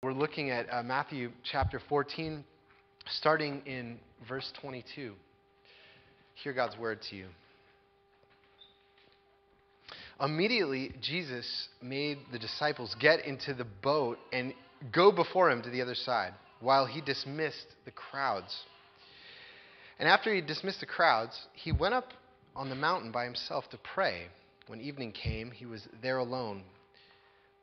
We're looking at uh, Matthew chapter 14, starting in verse 22. Hear God's word to you. Immediately, Jesus made the disciples get into the boat and go before him to the other side, while he dismissed the crowds. And after he dismissed the crowds, he went up on the mountain by himself to pray. When evening came, he was there alone.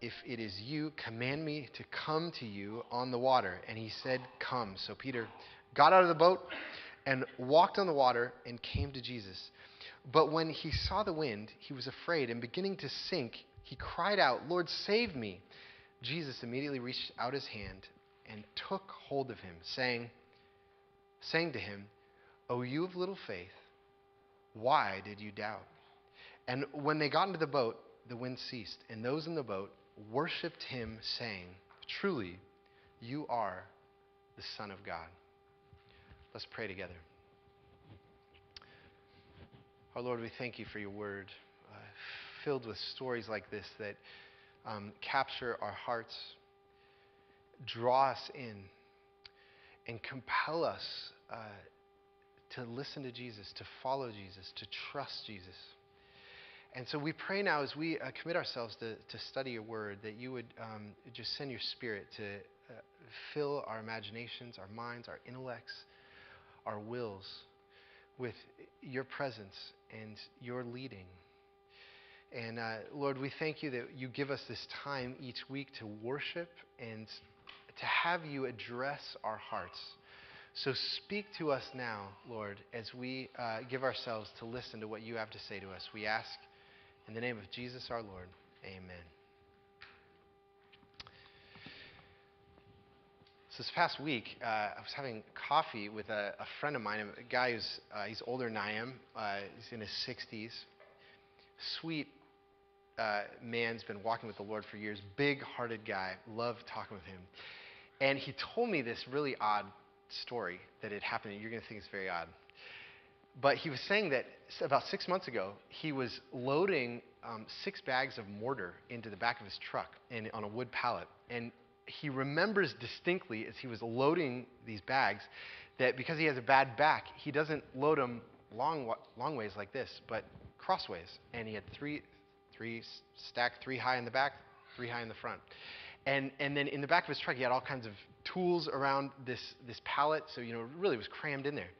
if it is you, command me to come to you on the water. And he said, Come. So Peter got out of the boat and walked on the water and came to Jesus. But when he saw the wind, he was afraid, and beginning to sink, he cried out, Lord, save me. Jesus immediately reached out his hand and took hold of him, saying, saying to him, O you of little faith, why did you doubt? And when they got into the boat, the wind ceased, and those in the boat worshiped him, saying, Truly, you are the Son of God. Let's pray together. Our Lord, we thank you for your word, uh, filled with stories like this that um, capture our hearts, draw us in, and compel us uh, to listen to Jesus, to follow Jesus, to trust Jesus. And so we pray now as we uh, commit ourselves to, to study your word that you would um, just send your spirit to uh, fill our imaginations, our minds, our intellects, our wills with your presence and your leading. And uh, Lord, we thank you that you give us this time each week to worship and to have you address our hearts. So speak to us now, Lord, as we uh, give ourselves to listen to what you have to say to us. We ask in the name of Jesus our Lord, amen. So this past week, uh, I was having coffee with a, a, friend of mine, a guy who's uh, he's older than I am. Uh, he's in his 60s. Sweet uh, man's been walking with the Lord for years. Big-hearted guy. Love talking with him. And he told me this really odd story that had happened. And You're going to think it's very odd. But he was saying that about six months ago, he was loading um, six bags of mortar into the back of his truck on a wood pallet. And he remembers distinctly as he was loading these bags that because he has a bad back, he doesn't load them long, long ways like this, but crossways. And he had three, three stacked three high in the back, three high in the front. And, and then in the back of his truck, he had all kinds of tools around this, this pallet, so, you know, really was crammed in there.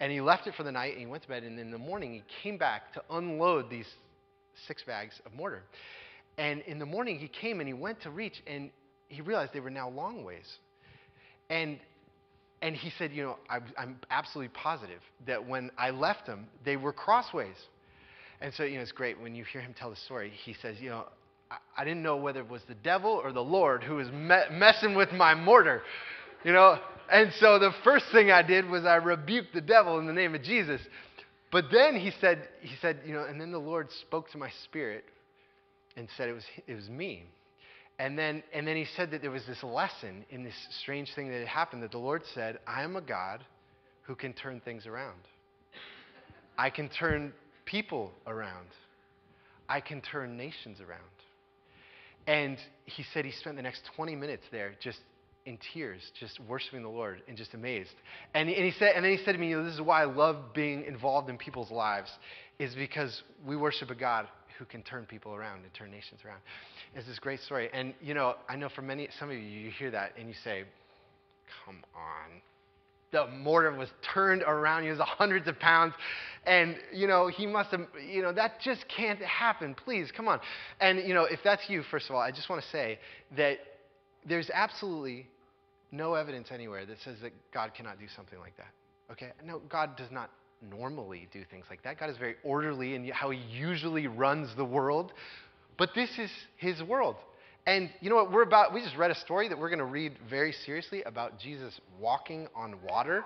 And he left it for the night and he went to bed. And in the morning, he came back to unload these six bags of mortar. And in the morning, he came and he went to reach and he realized they were now long ways. And, and he said, You know, I, I'm absolutely positive that when I left them, they were crossways. And so, you know, it's great when you hear him tell the story. He says, You know, I, didn't know whether it was the devil or the Lord who was me- messing with my mortar. You know, and so the first thing I did was I rebuked the devil in the name of Jesus. But then he said, he said, you know, and then the Lord spoke to my spirit and said it was, it was me. And then, and then he said that there was this lesson in this strange thing that had happened that the Lord said, I am a God who can turn things around. I can turn people around. I can turn nations around. And he said he spent the next 20 minutes there just in tears, just worshiping the Lord and just amazed. And, and, he said, and then he said to me, you know, This is why I love being involved in people's lives, is because we worship a God who can turn people around and turn nations around. It's this great story. And, you know, I know for many, some of you, you hear that and you say, Come on. The mortar was turned around. He was hundreds of pounds. And, you know, he must have, you know, that just can't happen. Please, come on. And, you know, if that's you, first of all, I just want to say that there's absolutely no evidence anywhere that says that God cannot do something like that. Okay? No, God does not normally do things like that. God is very orderly in how he usually runs the world. But this is his world. And you know what? We're about, we just read a story that we're going to read very seriously about Jesus walking on water.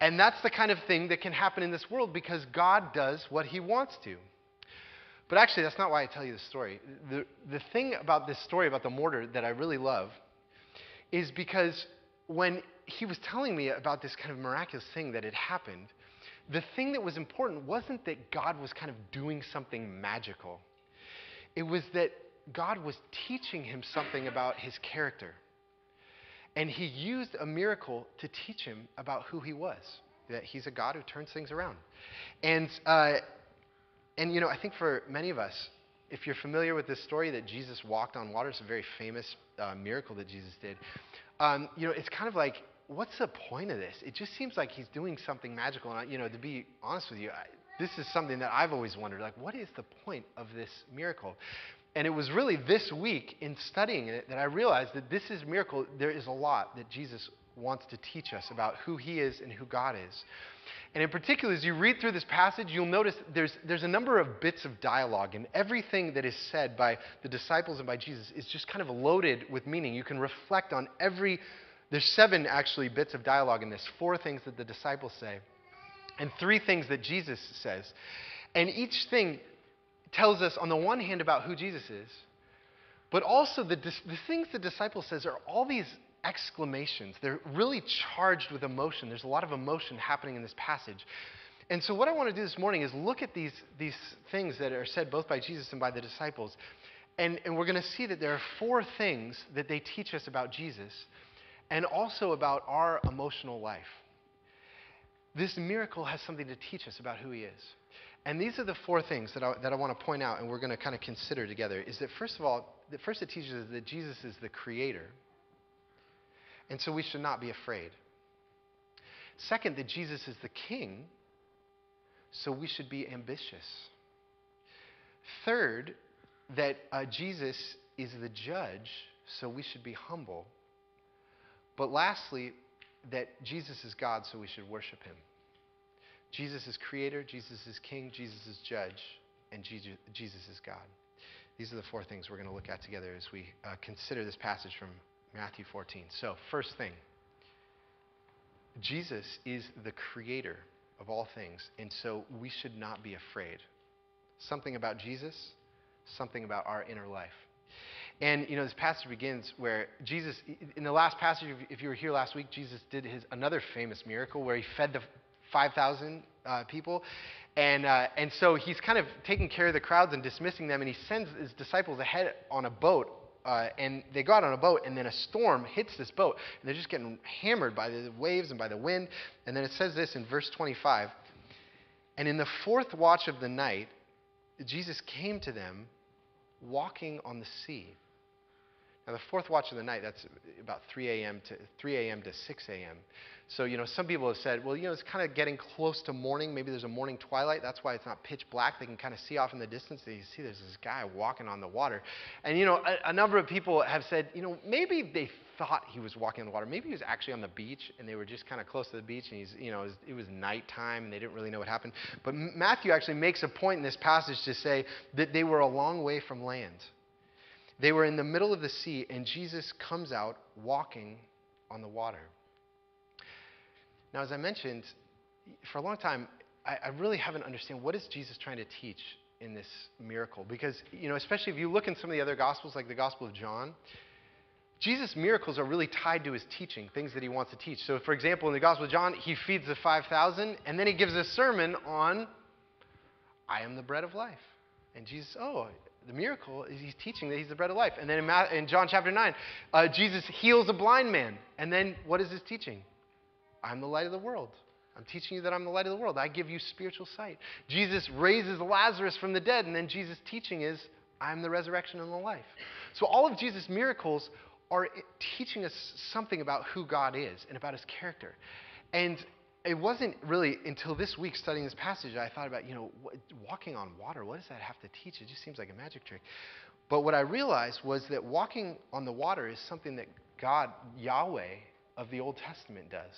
And that's the kind of thing that can happen in this world because God does what he wants to. But actually, that's not why I tell you the story. The, the thing about this story about the mortar that I really love is because when he was telling me about this kind of miraculous thing that had happened, the thing that was important wasn't that God was kind of doing something magical. It was that God was teaching him something about his character. And he used a miracle to teach him about who he was, that he's a God who turns things around. And, uh, and you know, I think for many of us, if you're familiar with this story that Jesus walked on water, it's a very famous uh, miracle that Jesus did. Um, you know, it's kind of like, what's the point of this? It just seems like he's doing something magical. And, I, you know, to be honest with you, I, this is something that I've always wondered, like, what is the point of this miracle? And it was really this week in studying it that I realized that this is a miracle. There is a lot that Jesus wants to teach us about who he is and who God is. And in particular, as you read through this passage, you'll notice there's, there's a number of bits of dialogue, and everything that is said by the disciples and by Jesus is just kind of loaded with meaning. You can reflect on every, there's seven actually bits of dialogue in this, four things that the disciples say, and three things that Jesus says. And each thing tells us, on the one hand, about who Jesus is, but also the, the things the disciple says are all these exclamations. They're really charged with emotion. There's a lot of emotion happening in this passage. And so, what I want to do this morning is look at these, these things that are said both by Jesus and by the disciples. And, and we're going to see that there are four things that they teach us about Jesus and also about our emotional life. This miracle has something to teach us about who he is. And these are the four things that I, that I want to point out and we're going to kind of consider together. Is that, first of all, the first it teaches us that Jesus is the creator. And so we should not be afraid. Second, that Jesus is the king. So we should be ambitious. Third, that uh, Jesus is the judge. So we should be humble. But lastly, that Jesus is God, so we should worship him. Jesus is creator, Jesus is king, Jesus is judge, and Jesus is God. These are the four things we're going to look at together as we uh, consider this passage from Matthew 14. So, first thing Jesus is the creator of all things, and so we should not be afraid. Something about Jesus, something about our inner life. And you know, this passage begins where Jesus, in the last passage, if you were here last week, Jesus did his another famous miracle where he fed the 5,000 uh, people. And, uh, and so he's kind of taking care of the crowds and dismissing them, and he sends his disciples ahead on a boat. Uh, and they go out on a boat, and then a storm hits this boat, and they're just getting hammered by the waves and by the wind. And then it says this in verse 25 And in the fourth watch of the night, Jesus came to them walking on the sea. Now, the fourth watch of the night, that's about 3 a.m. to 3 a.m. to 6 a.m. So, you know, some people have said, well, you know, it's kind of getting close to morning. Maybe there's a morning twilight. That's why it's not pitch black. They can kind of see off in the distance. They see there's this guy walking on the water. And, you know, a, a number of people have said, you know, maybe they thought he was walking on the water. Maybe he was actually on the beach and they were just kind of close to the beach and he's, you know, it was, it was nighttime and they didn't really know what happened. But Matthew actually makes a point in this passage to say that they were a long way from land. They were in the middle of the sea and Jesus comes out walking on the water. Now, as I mentioned, for a long time, I, I really haven't understood what is Jesus trying to teach in this miracle. Because, you know, especially if you look in some of the other Gospels, like the Gospel of John, Jesus' miracles are really tied to his teaching, things that he wants to teach. So, for example, in the Gospel of John, he feeds the 5,000, and then he gives a sermon on, I am the bread of life. And Jesus, oh, the miracle is he's teaching that he's the bread of life. And then in, in John chapter 9, uh, Jesus heals a blind man. And then what is his teaching? I'm the light of the world. I'm teaching you that I'm the light of the world. I give you spiritual sight. Jesus raises Lazarus from the dead, and then Jesus' teaching is, I'm the resurrection and the life. So all of Jesus' miracles are teaching us something about who God is and about his character. And it wasn't really until this week studying this passage I thought about, you know, walking on water, what does that have to teach? It just seems like a magic trick. But what I realized was that walking on the water is something that God, Yahweh of the Old Testament does.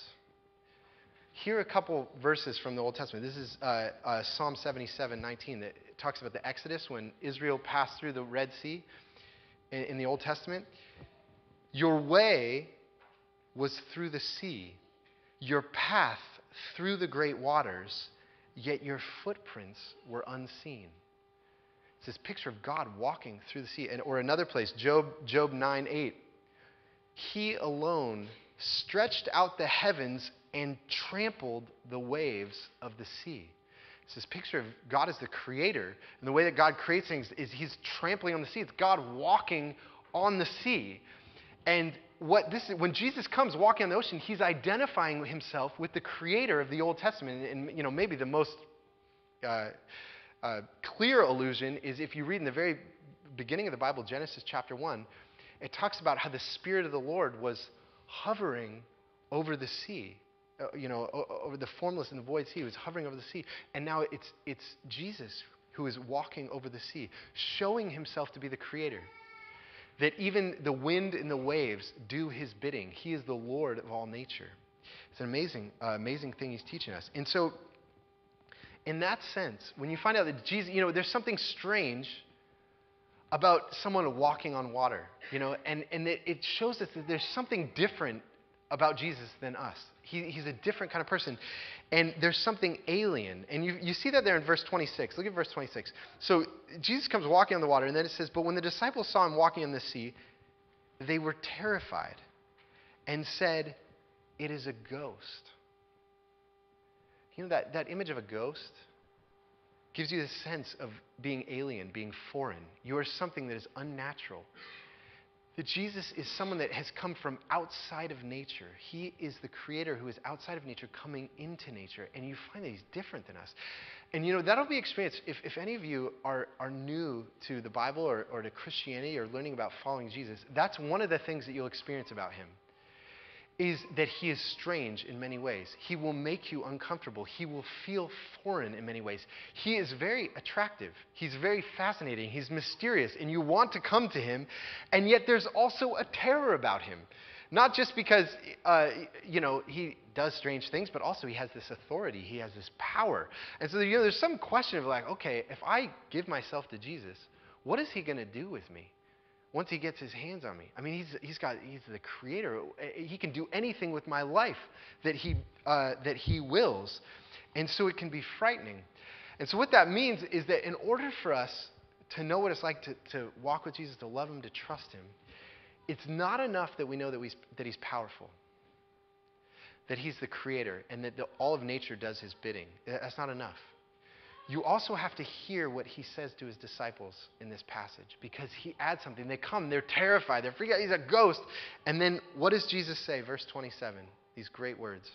Here are a couple verses from the Old Testament. This is uh, uh, Psalm 77, 19, that talks about the Exodus when Israel passed through the Red Sea. in, in the Old Testament, your way was through the sea, your path through the great waters, yet your footprints were unseen. It's this picture of God walking through the sea. And, or another place, Job, Job 9 8. He alone stretched out the heavens and trampled the waves of the sea. It's this picture of God as the creator. And the way that God creates things is he's trampling on the sea. It's God walking on the sea. And what this is, when Jesus comes walking on the ocean, he's identifying himself with the creator of the Old Testament. And, you know, maybe the most uh, uh, clear allusion is if you read in the very beginning of the Bible, Genesis chapter 1, it talks about how the Spirit of the Lord was hovering over the sea. Uh, you know, over the formless and the void sea. He was hovering over the sea. And now it's, it's Jesus who is walking over the sea, showing himself to be the creator. That even the wind and the waves do his bidding. He is the Lord of all nature. It's an amazing, uh, amazing thing he's teaching us. And so, in that sense, when you find out that Jesus, you know, there's something strange about someone walking on water, you know, and, and it, it shows us that there's something different about Jesus than us. He, he's a different kind of person. And there's something alien. And you, you see that there in verse 26. Look at verse 26. So Jesus comes walking on the water, and then it says, But when the disciples saw him walking on the sea, they were terrified and said, It is a ghost. You know that, that image of a ghost? gives you the sense of being alien, being foreign. You are something that is unnatural. That Jesus is someone that has come from outside of nature. He is the creator who is outside of nature coming into nature. And you find that he's different than us. And you know, that'll be experienced if, if any of you are, are new to the Bible or, or to Christianity or learning about following Jesus. That's one of the things that you'll experience about him is that he is strange in many ways. He will make you uncomfortable. He will feel foreign in many ways. He is very attractive. He's very fascinating. He's mysterious, and you want to come to him, and yet there's also a terror about him. Not just because, uh, you know, he does strange things, but also he has this authority. He has this power. And so, you know, there's some question of like, okay, if I give myself to Jesus, what is he going to do with me? Once he gets his hands on me. I mean, he's, he's, got, he's the creator. He can do anything with my life that he, uh, that he wills. And so it can be frightening. And so what that means is that in order for us to know what it's like to, to walk with Jesus, to love him, to trust him, it's not enough that we know that, we, that he's powerful, that he's the creator, and that the, all of nature does his bidding. That's not enough you also have to hear what he says to his disciples in this passage because he adds something. They come, they're terrified, they're freaked out, he's a ghost. And then what does Jesus say? Verse 27, these great words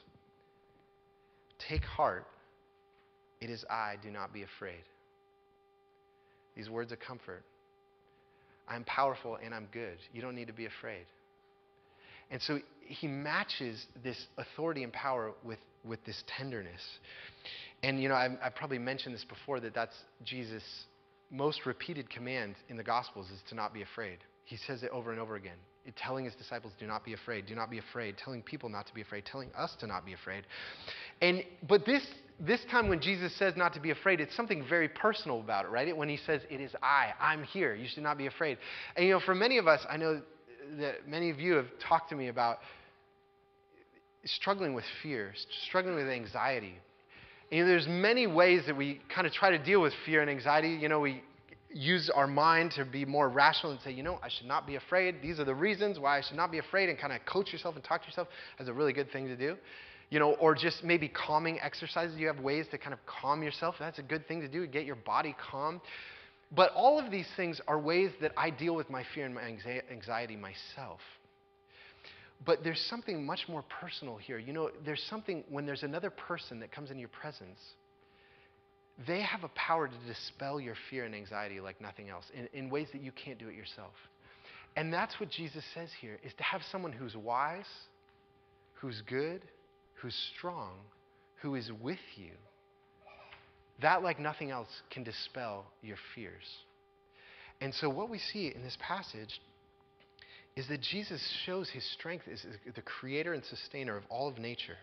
Take heart, it is I, do not be afraid. These words of comfort. I'm powerful and I'm good. You don't need to be afraid. And so he matches this authority and power with, with this tenderness. And, you know, I've, I've probably mentioned this before that that's Jesus' most repeated command in the Gospels is to not be afraid. He says it over and over again, telling his disciples, do not be afraid, do not be afraid, telling people not to be afraid, telling us to not be afraid. And, but this, this time when Jesus says not to be afraid, it's something very personal about it, right? When he says, it is I, I'm here, you should not be afraid. And, you know, for many of us, I know that many of you have talked to me about struggling with fear, struggling with anxiety, you know, there's many ways that we kind of try to deal with fear and anxiety. You know, we use our mind to be more rational and say, you know, I should not be afraid. These are the reasons why I should not be afraid, and kind of coach yourself and talk to yourself is a really good thing to do. You know, or just maybe calming exercises. You have ways to kind of calm yourself. That's a good thing to do, get your body calm. But all of these things are ways that I deal with my fear and my anxiety myself. But there's something much more personal here. You know, there's something when there's another person that comes in your presence, they have a power to dispel your fear and anxiety like nothing else in, in ways that you can't do it yourself. And that's what Jesus says here is to have someone who's wise, who's good, who's strong, who is with you. That, like nothing else, can dispel your fears. And so, what we see in this passage is that Jesus shows his strength as the creator and sustainer of all of nature.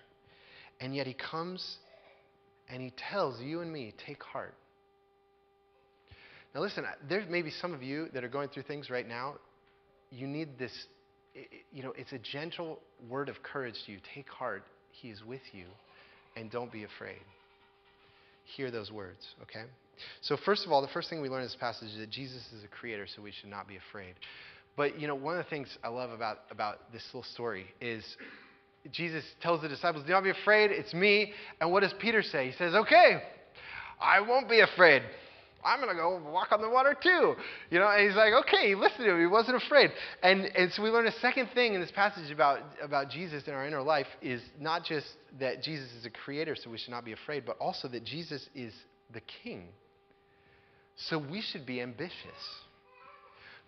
And yet he comes and he tells you and me, take heart. Now, listen, there may be some of you that are going through things right now you need this, you know, it's a gentle word of courage to you. Take heart, He is with you, and don't be afraid. Hear those words, okay? So, first of all, the first thing we learn in this passage is that Jesus is a creator, so we should not be afraid. But, you know, one of the things I love about, about this little story is Jesus tells the disciples, Do not be afraid, it's me. And what does Peter say? He says, Okay, I won't be afraid. I'm going to go walk on the water too. You know, and he's like, okay, he listened to him. He wasn't afraid. And, and so we learn a second thing in this passage about, about Jesus in our inner life is not just that Jesus is a creator, so we should not be afraid, but also that Jesus is the king. So we should be ambitious.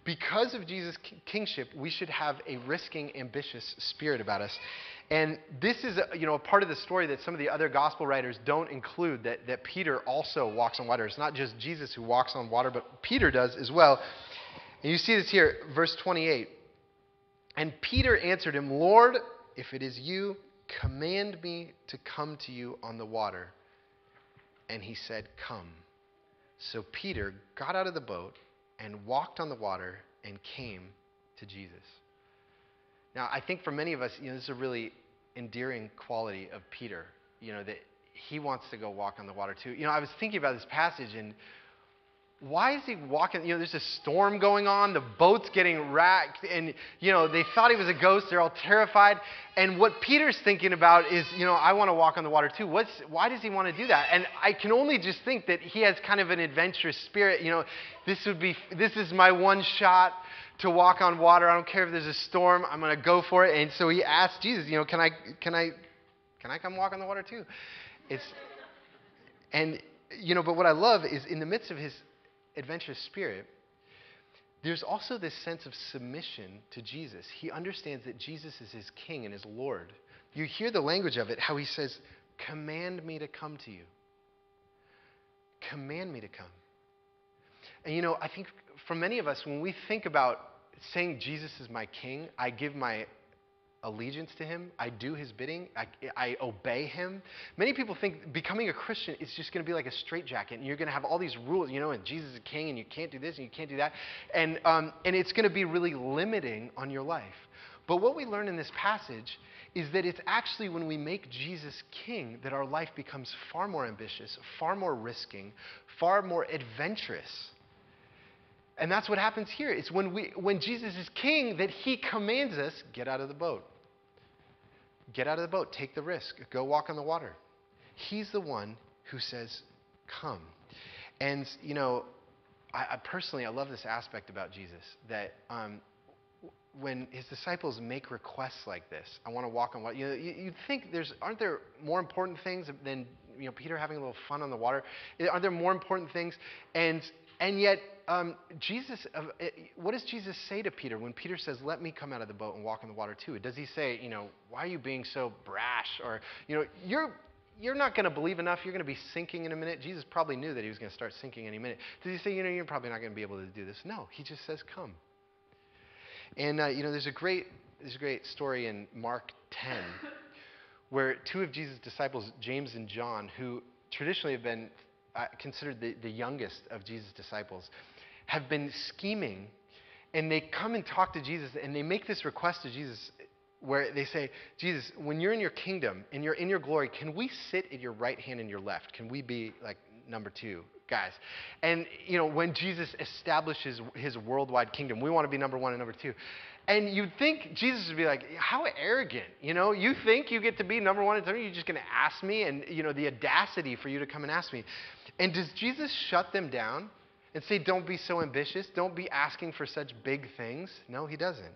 Because of Jesus' kingship, we should have a risking, ambitious spirit about us. And this is a, you know, a part of the story that some of the other gospel writers don't include that, that Peter also walks on water. It's not just Jesus who walks on water, but Peter does as well. And you see this here, verse 28. And Peter answered him, Lord, if it is you, command me to come to you on the water. And he said, Come. So Peter got out of the boat and walked on the water and came to Jesus. Now, I think for many of us, you know, this is a really endearing quality of Peter, you know, that he wants to go walk on the water too. You know, I was thinking about this passage and why is he walking? You know, there's a storm going on, the boat's getting wrecked, and, you know, they thought he was a ghost, they're all terrified. And what Peter's thinking about is, you know, I want to walk on the water too. What's, why does he want to do that? And I can only just think that he has kind of an adventurous spirit. You know, this would be, this is my one shot to walk on water. I don't care if there's a storm, I'm going to go for it. And so he asked Jesus, you know, can I, can I, can I come walk on the water too? It's, and, you know, but what I love is in the midst of his adventurous spirit, there's also this sense of submission to Jesus. He understands that Jesus is his king and his Lord. You hear the language of it, how he says, Command me to come to you. Command me to come. And you know, I think for many of us, when we think about saying Jesus is my king, I give my allegiance to him, I do his bidding, I, I obey him. Many people think becoming a Christian is just going to be like a straitjacket, and you're going to have all these rules, you know, and Jesus is king, and you can't do this, and you can't do that. And, um, and it's going to be really limiting on your life. But what we learn in this passage is that it's actually when we make Jesus king that our life becomes far more ambitious, far more risking, far more adventurous. And that's what happens here. It's when, we, when Jesus is king that he commands us get out of the boat. Get out of the boat. Take the risk. Go walk on the water. He's the one who says, come. And, you know, I, I personally, I love this aspect about Jesus that um, when his disciples make requests like this, I want to walk on water. You know, you, you'd think there's aren't there more important things than you know Peter having a little fun on the water? Are there more important things? And and yet um, Jesus, uh, what does Jesus say to Peter when Peter says, "Let me come out of the boat and walk on the water too"? Does he say, you know, why are you being so brash? Or you know, you're you're not going to believe enough. You're going to be sinking in a minute. Jesus probably knew that he was going to start sinking any minute. Does he say, you know, you're probably not going to be able to do this? No, he just says, come. And uh, you know, there's a great there's a great story in Mark 10 where two of Jesus' disciples, James and John, who traditionally have been uh, considered the, the youngest of Jesus' disciples, have been scheming, and they come and talk to Jesus, and they make this request to Jesus where they say, Jesus, when you're in your kingdom, and you're in your glory, can we sit at your right hand and your left? Can we be like number two guys? And, you know, when Jesus establishes his worldwide kingdom, we want to be number one and number two. And you'd think Jesus would be like, how arrogant, you know? You think you get to be number one and two, you're just going to ask me? And, you know, the audacity for you to come and ask me. And does Jesus shut them down and say, don't be so ambitious? Don't be asking for such big things? No, he doesn't.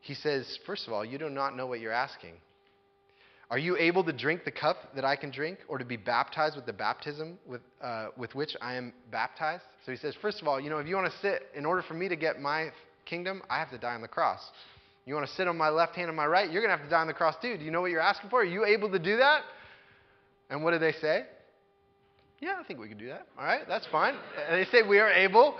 He says, first of all, you do not know what you're asking. Are you able to drink the cup that I can drink, or to be baptized with the baptism with, uh, with which I am baptized? So he says, first of all, you know, if you want to sit, in order for me to get my kingdom, I have to die on the cross. You want to sit on my left hand and my right? You're going to have to die on the cross too. Do you know what you're asking for? Are you able to do that? And what do they say? Yeah, I think we can do that. All right, that's fine. And they say we are able.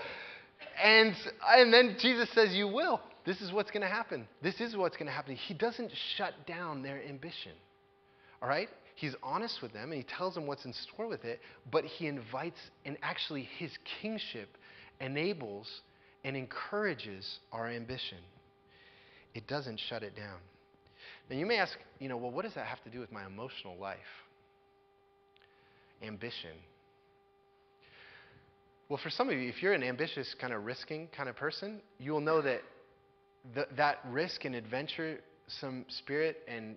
And, and then Jesus says, You will. This is what's going to happen. This is what's going to happen. He doesn't shut down their ambition. All right? He's honest with them and he tells them what's in store with it, but he invites, and actually his kingship enables and encourages our ambition. It doesn't shut it down. Now, you may ask, you know, well, what does that have to do with my emotional life? Ambition. Well, for some of you, if you're an ambitious, kind of risking kind of person, you will know that th- that risk and adventuresome spirit and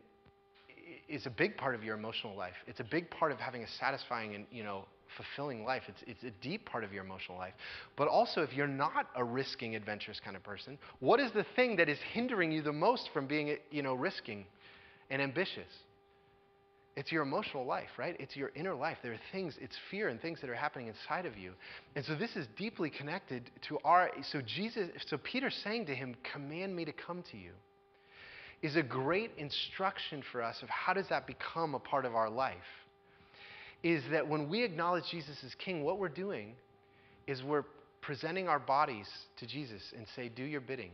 is a big part of your emotional life. It's a big part of having a satisfying and you know fulfilling life. It's, it's a deep part of your emotional life. But also, if you're not a risking, adventurous kind of person, what is the thing that is hindering you the most from being you know risking and ambitious? It's your emotional life, right? It's your inner life. There are things, it's fear and things that are happening inside of you. And so this is deeply connected to our so Jesus so Peter's saying to him, "Command me to come to you." Is a great instruction for us of how does that become a part of our life. Is that when we acknowledge Jesus as king, what we're doing is we're presenting our bodies to Jesus and say, "Do your bidding.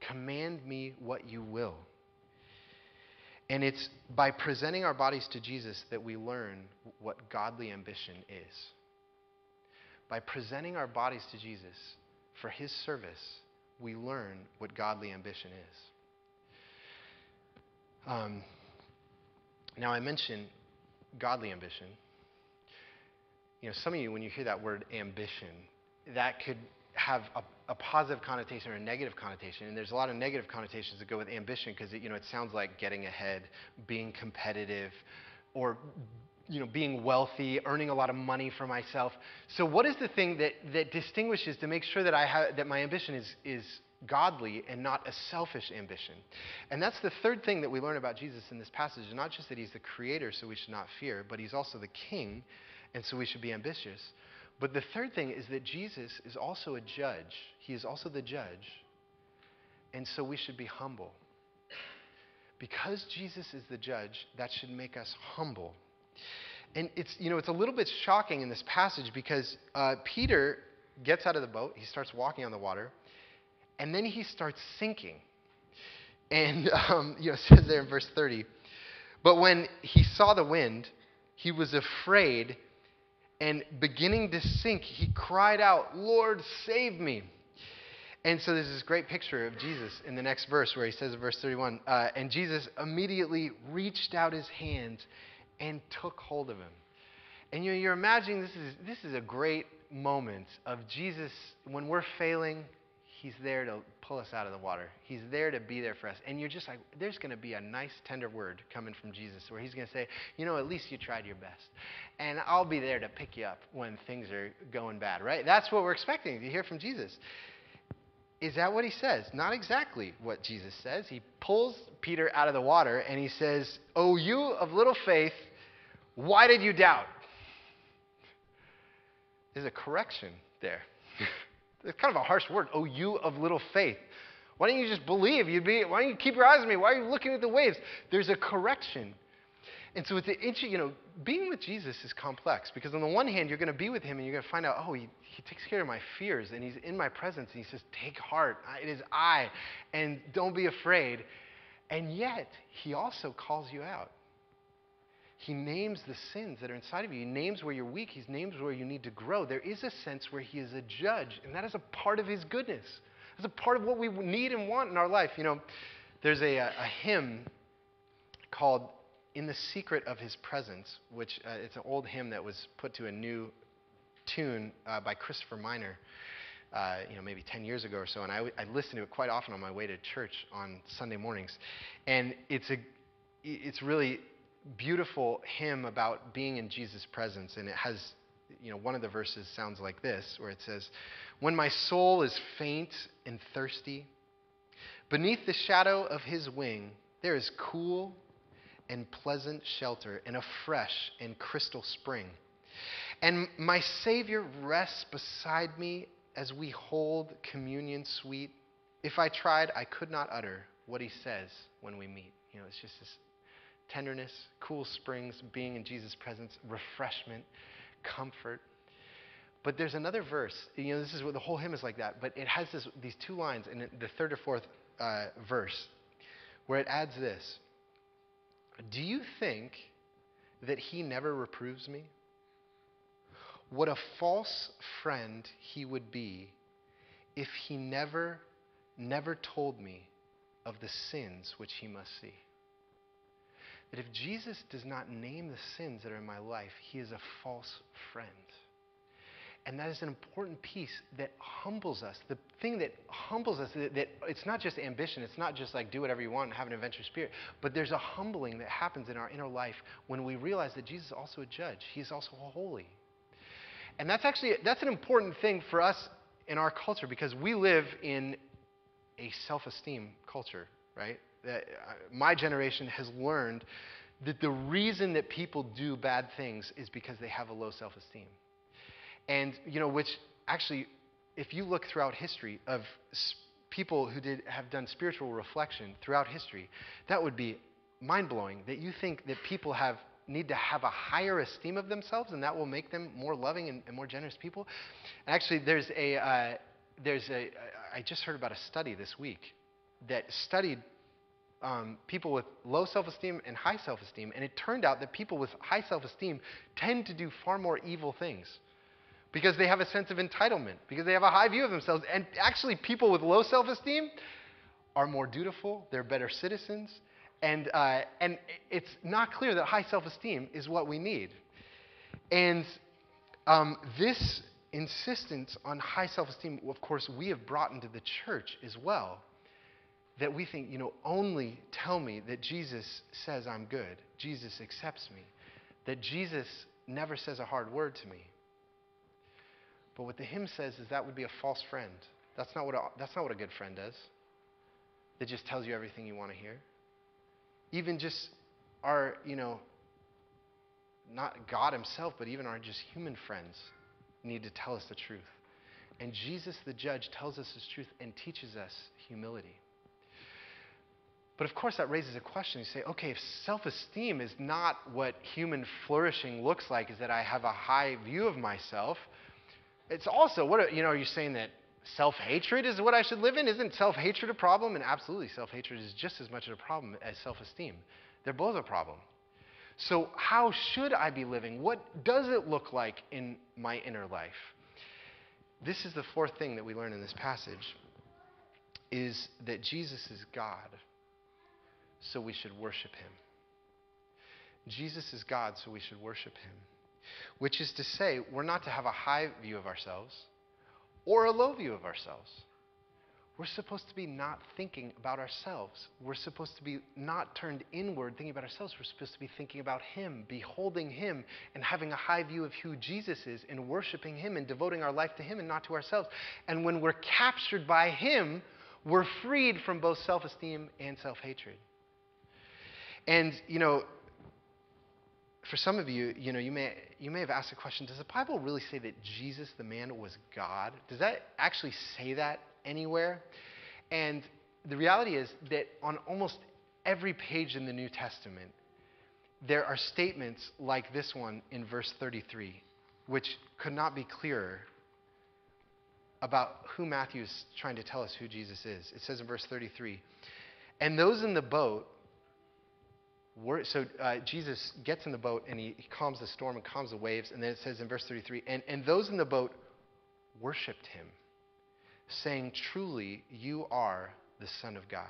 Command me what you will." And it's by presenting our bodies to Jesus that we learn what godly ambition is. By presenting our bodies to Jesus for his service, we learn what godly ambition is. Um, now, I mentioned godly ambition. You know, some of you, when you hear that word ambition, that could have a, a, positive connotation or a negative connotation. And there's a lot of negative connotations that go with ambition because you know it sounds like getting ahead, being competitive, or you know being wealthy, earning a lot of money for myself. So what is the thing that that distinguishes to make sure that I have that my ambition is is godly and not a selfish ambition. And that's the third thing that we learn about Jesus in this passage, not just that he's the creator so we should not fear, but he's also the king and so we should be ambitious. But the third thing is that Jesus is also a judge. He is also the judge. And so we should be humble. Because Jesus is the judge, that should make us humble. And it's, you know, it's a little bit shocking in this passage because uh, Peter gets out of the boat, he starts walking on the water, and then he starts sinking. And, um, you know, it says there in verse 30, but when he saw the wind, he was afraid and beginning to sink, he cried out, Lord, save me. And so there's this great picture of Jesus in the next verse where he says in verse 31, uh, and Jesus immediately reached out his hands and took hold of him. And you you're imagining this is, this is a great moment of Jesus when we're failing, He's there to pull us out of the water. He's there to be there for us. And you're just like, there's going to be a nice, tender word coming from Jesus where He's going to say, you know, at least you tried your best. And I'll be there to pick you up when things are going bad, right? That's what we're expecting to hear from Jesus. Is that what He says? Not exactly what Jesus says. He pulls Peter out of the water and He says, Oh, you of little faith, why did you doubt? There's a correction there. It's kind of a harsh word. Oh, you of little faith. Why don't you just believe? You'd be, why don't you keep your eyes on me? Why are you looking at the waves? There's a correction. And so, it's you know, being with Jesus is complex because on the one hand, you're going to be with him and you're going to find out, oh, he, he takes care of my fears and he's in my presence and he says, take heart. It is I. And don't be afraid. And yet, he also calls you out. He names the sins that are inside of you. He names where you're weak. He names where you need to grow. There is a sense where He is a judge, and that is a part of His goodness. It's a part of what we need and want in our life. You know, there's a, a hymn called "In the Secret of His Presence," which uh, it's an old hymn that was put to a new tune uh, by Christopher Miner. Uh, you know, maybe 10 years ago or so, and I, I listen to it quite often on my way to church on Sunday mornings. And it's a, it's really beautiful hymn about being in Jesus' presence, and it has, you know, one of the verses sounds like this, where it says, When my soul is faint and thirsty, beneath the shadow of his wing, there is cool and pleasant shelter and a fresh and crystal spring. And my Savior rests beside me as we hold communion sweet. If I tried, I could not utter what he says when we meet. You know, it's just this tenderness, cool springs, being in Jesus' presence, refreshment, comfort. But there's another verse. You know, this is what the whole hymn is like that. But it has this, these two lines in the third or fourth uh, verse where it adds this Do you think that he never reproves me? What a false friend he would be if he never, never told me of the sins which he must see. That if Jesus does not name the sins that are in my life, he is a false friend. And that is an important piece that humbles us. The thing that humbles us, that, that, it's not just ambition, it's not just like do whatever you want and have an adventurous spirit, but there's a humbling that happens in our inner life when we realize that Jesus is also a judge. He's also holy. And that's actually, that's an important thing for us in our culture because we live in a self-esteem culture, right? That uh, my generation has learned that the reason that people do bad things is because they have a low self-esteem. And, you know, which actually, if you look throughout history of people who did, have done spiritual reflection throughout history, that would be mind blowing that you think that people have need to have a higher esteem of themselves and that will make them more loving and, and more generous people. And actually, there's a, uh, there's a, I just heard about a study this week that studied um, people with low self esteem and high self esteem, and it turned out that people with high self esteem tend to do far more evil things because they have a sense of entitlement, because they have a high view of themselves. And actually, people with low self esteem are more dutiful, they're better citizens, and, uh, and it's not clear that high self esteem is what we need. And um, this insistence on high self esteem, of course, we have brought into the church as well. That we think, you know, only tell me that Jesus says I'm good, Jesus accepts me, that Jesus never says a hard word to me. But what the hymn says is that would be a false friend. That's not what a, that's not what a good friend does. That just tells you everything you want to hear. Even just our, you know, not God Himself, but even our just human friends need to tell us the truth. And Jesus, the judge, tells us His truth and teaches us humility. But of course, that raises a question. You say, okay, if self esteem is not what human flourishing looks like, is that I have a high view of myself, it's also, what, you know, are you saying that self hatred is what I should live in? Isn't self hatred a problem? And absolutely, self hatred is just as much of a problem as self esteem. They're both a problem. So, how should I be living? What does it look like in my inner life? This is the fourth thing that we learn in this passage is that Jesus is God, so we should worship him. Jesus is God, so we should worship him which is to say, we're not to have a high view of ourselves or a low view of ourselves. We're supposed to be not thinking about ourselves. We're supposed to be not turned inward thinking about ourselves. We're supposed to be thinking about Him, beholding Him, and having a high view of who Jesus is, and worshiping Him and devoting our life to Him and not to ourselves. And when we're captured by Him, we're freed from both self esteem and self hatred. And, you know, for some of you, you know, you may, you may have asked the question, does the Bible really say that Jesus, the man, was God? Does that actually say that anywhere? And the reality is that on almost every page in the New Testament, there are statements like this one in verse 33, which could not be clearer about who Matthew is trying to tell us who Jesus is. It says in verse 33, and those in the boat so uh, Jesus gets in the boat and he, he, calms the storm and calms the waves. And then it says in verse 33 and, and those in the boat worshiped him, saying, Truly, you are the Son of God.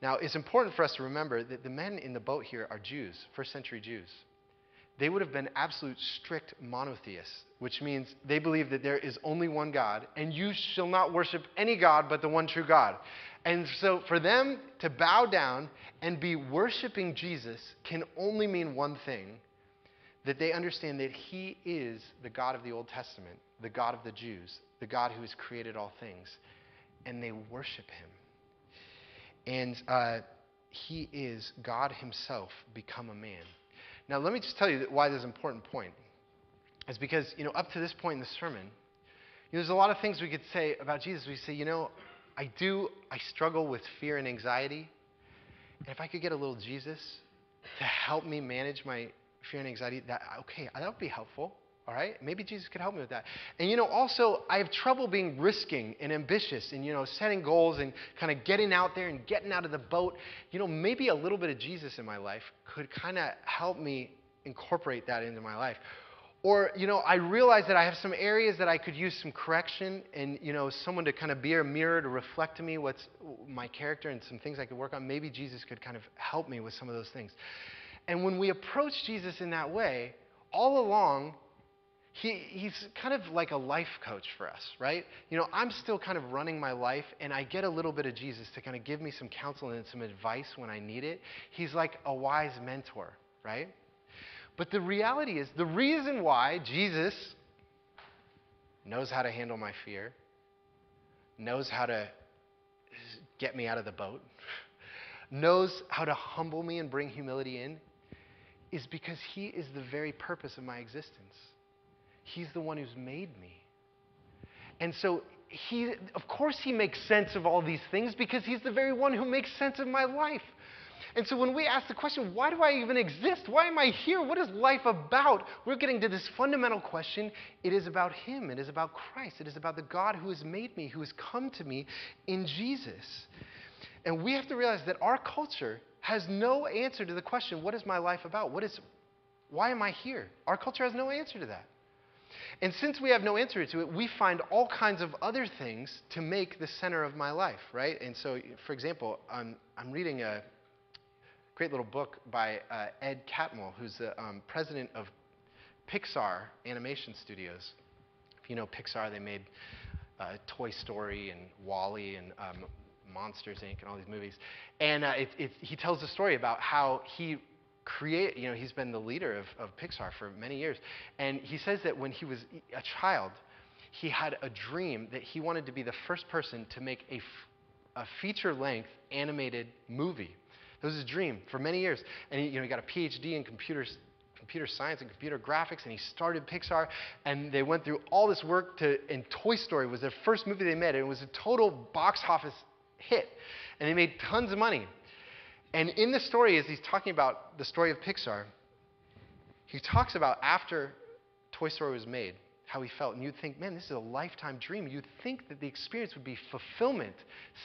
Now, it's important for us to remember that the men in the boat here are Jews, first century Jews. They would have been absolute strict monotheists, which means they believe that there is only one God, and you shall not worship any God but the one true God. And so for them to bow down and be worshiping Jesus can only mean one thing that they understand that he is the God of the Old Testament, the God of the Jews, the God who has created all things. And they worship him. And uh, he is God himself become a man. Now, let me just tell you why this is an important point. It's because, you know, up to this point in the sermon, you know, there's a lot of things we could say about Jesus. We say, you know, I do, I struggle with fear and anxiety. And if I could get a little Jesus to help me manage my fear and anxiety, that, okay, that would be helpful. All right? Maybe Jesus could help me with that. And you know, also, I have trouble being risking and ambitious and, you know, setting goals and kind of getting out there and getting out of the boat. You know, maybe a little bit of Jesus in my life could kind of help me incorporate that into my life. or, you know, I realize that I have some areas that I could use some correction and, you know, someone to kind of be a mirror to reflect to me what's my character and some things I could work on. Maybe Jesus could kind of help me with some of those things. And when we approach Jesus in that way, all along, he, he's kind of like a life coach for us, right? You know, I'm still kind of running my life, and I get a little bit of Jesus to kind of give me some counsel and some advice when I need it. He's like a wise mentor, right? But the reality is, the reason why Jesus knows how to handle my fear, knows how to get me out of the boat, knows how to humble me and bring humility in, is because He is the very purpose of my existence. He's the one who's made me. And so, he, of course, He makes sense of all these things because He's the very one who makes sense of my life. And so when we ask the question, why do I even exist? Why am I here? What is life about? We're getting to this fundamental question. It is about Him. It is about Christ. It is about the God who has made me, who has come to me in Jesus. And we have to realize that our culture has no answer to the question, what is my life about? What is, why am I here? Our culture has no answer to that. And since we have no answer to it, we find all kinds of other things to make the center of my life, right? And so, for example, I'm, I'm reading a, great little book by uh, Ed Catmull, who's the um, president of Pixar Animation Studios. If you know Pixar, they made uh, Toy Story and WALL-E and um, Monsters Inc. and all these movies. And uh, it, it, he tells the story about how he create, you know, he's been the leader of, of Pixar for many years. And he says that when he was a child, he had a dream that he wanted to be the first person to make a, a feature length animated movie it was his dream for many years. And he, you know, he got a PhD in computers, computer science and computer graphics, and he started Pixar. And they went through all this work to, and Toy Story was their first movie they made. And it was a total box office hit. And they made tons of money. And in the story, as he's talking about the story of Pixar, he talks about after Toy Story was made, how he felt. And you'd think, man, this is a lifetime dream. You'd think that the experience would be fulfillment,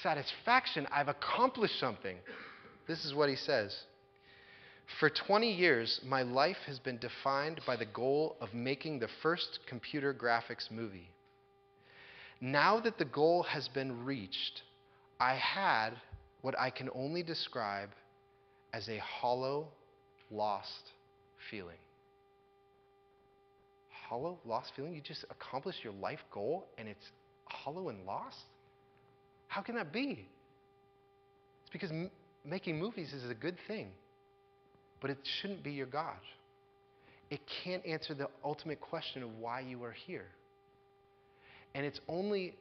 satisfaction. I've accomplished something. This is what he says For 20 years, my life has been defined by the goal of making the first computer graphics movie. Now that the goal has been reached, I had what I can only describe as a hollow, lost feeling. Hollow, lost feeling? You just accomplished your life goal and it's hollow and lost? How can that be? It's because making movies is a good thing, but it shouldn't be your God. It can't answer the ultimate question of why you are here. And it's only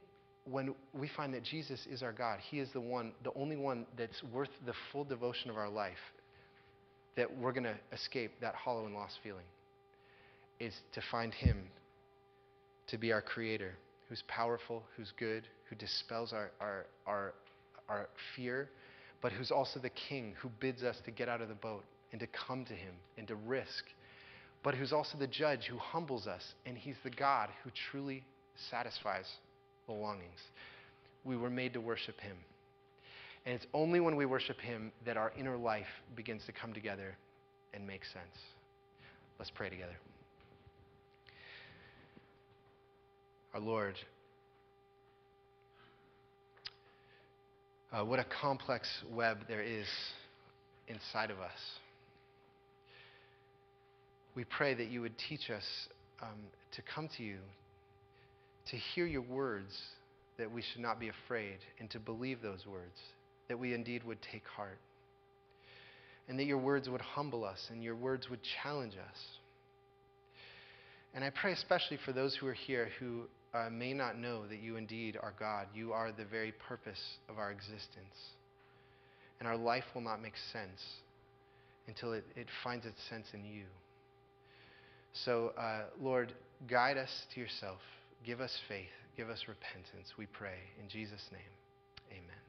when we find that Jesus is our God, He is the one, the only one that's worth the full devotion of our life, that we're going to escape that hollow and lost feeling. Is to find Him to be our Creator, who's powerful, who's good, who dispels our, our, our, our fear but who's also the king who bids us to get out of the boat and to come to him and to risk, but who's also the judge who humbles us, and he's the God who truly satisfies the longings. We were made to worship him. And it's only when we worship him that our inner life begins to come together and make sense. Let's pray together. Our Lord, uh, what a complex web there is inside of us. We pray that you would teach us um, to come to you, to hear your words, that we should not be afraid, and to believe those words, that we indeed would take heart. And that your words would humble us and your words would challenge us. And I pray especially for those who are here who uh, may not know that you indeed are God. You are the very purpose of our existence. And our life will not make sense until it, it finds its sense in you. So, uh, Lord, guide us to yourself. Give us faith. Give us repentance, we pray. In Jesus' name, amen.